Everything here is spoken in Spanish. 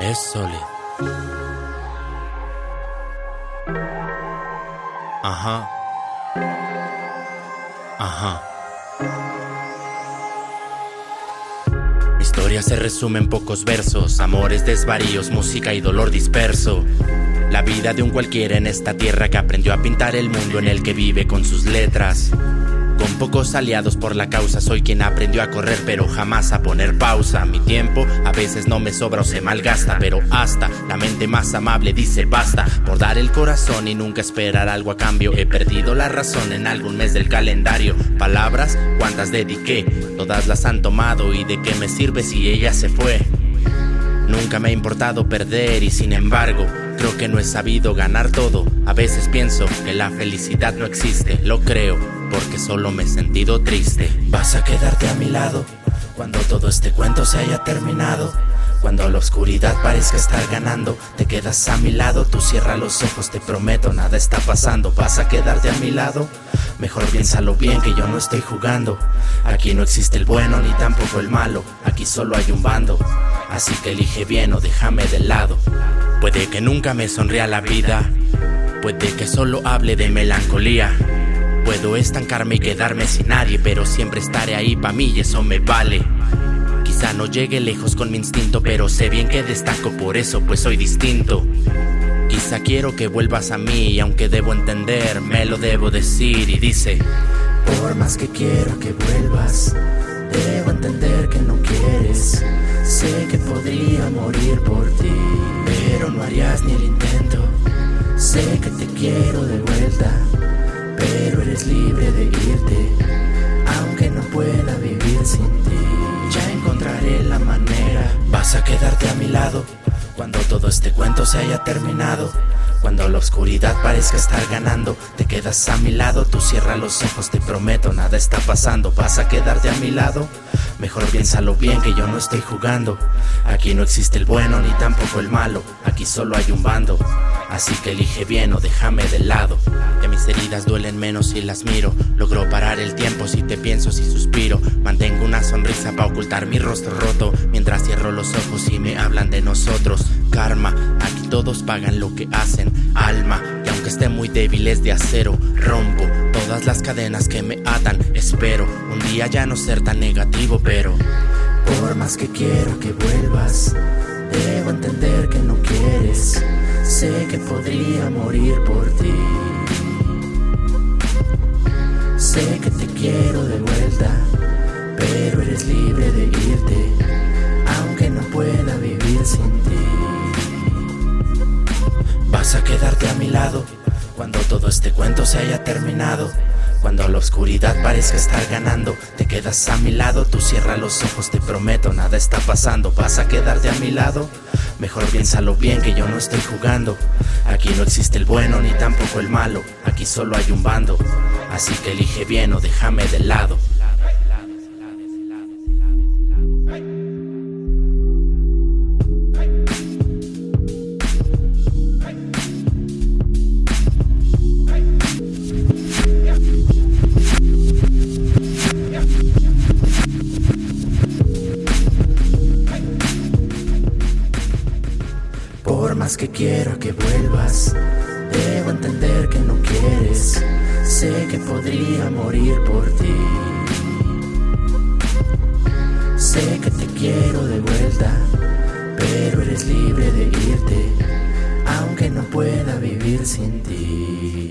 Es sólido. Ajá. Ajá. Historia se resume en pocos versos, amores, desvaríos, música y dolor disperso. La vida de un cualquiera en esta tierra que aprendió a pintar el mundo en el que vive con sus letras. Con pocos aliados por la causa, soy quien aprendió a correr, pero jamás a poner pausa. Mi tiempo a veces no me sobra o se malgasta, pero hasta la mente más amable dice basta por dar el corazón y nunca esperar algo a cambio. He perdido la razón en algún mes del calendario. Palabras, cuántas dediqué, todas las han tomado y de qué me sirve si ella se fue. Nunca me ha importado perder y sin embargo creo que no he sabido ganar todo. A veces pienso que la felicidad no existe, lo creo, porque solo me he sentido triste. Vas a quedarte a mi lado cuando todo este cuento se haya terminado. Cuando la oscuridad parezca estar ganando, te quedas a mi lado, tú cierra los ojos, te prometo, nada está pasando, vas a quedarte a mi lado. Mejor piénsalo bien que yo no estoy jugando. Aquí no existe el bueno ni tampoco el malo, aquí solo hay un bando. Así que elige bien o déjame de lado. Puede que nunca me sonría la vida, puede que solo hable de melancolía. Puedo estancarme y quedarme sin nadie, pero siempre estaré ahí pa' mí y eso me vale. Quizá no llegue lejos con mi instinto, pero sé bien que destaco por eso, pues soy distinto. Quizá quiero que vuelvas a mí, aunque debo entender, me lo debo decir y dice, Por más que quiero que vuelvas, debo entender que no quieres. Sé que podría morir por ti, pero no harías ni el intento. Sé que te quiero de vuelta, A quedarte a mi lado cuando todo este cuento se haya terminado. Cuando la oscuridad parezca estar ganando, te quedas a mi lado, tú cierra los ojos, te prometo, nada está pasando, vas a quedarte a mi lado. Mejor piénsalo bien que yo no estoy jugando. Aquí no existe el bueno ni tampoco el malo, aquí solo hay un bando. Así que elige bien o déjame de lado. Que mis heridas duelen menos si las miro. Logro parar el tiempo si te pienso, si suspiro. Mantengo una sonrisa para ocultar mi rostro roto. Mientras cierro los ojos y me hablan de nosotros. Karma, todos pagan lo que hacen. Alma, que aunque esté muy débil es de acero. Rompo todas las cadenas que me atan. Espero un día ya no ser tan negativo, pero. Por más que quiero que vuelvas, debo entender que no quieres. Sé que podría morir por ti. Vas a quedarte a mi lado cuando todo este cuento se haya terminado. Cuando la oscuridad parezca estar ganando, te quedas a mi lado, tú cierra los ojos, te prometo, nada está pasando, vas a quedarte a mi lado. Mejor piénsalo bien que yo no estoy jugando. Aquí no existe el bueno ni tampoco el malo, aquí solo hay un bando. Así que elige bien o déjame de lado. Más que quiero que vuelvas, debo entender que no quieres. Sé que podría morir por ti. Sé que te quiero de vuelta, pero eres libre de irte, aunque no pueda vivir sin ti.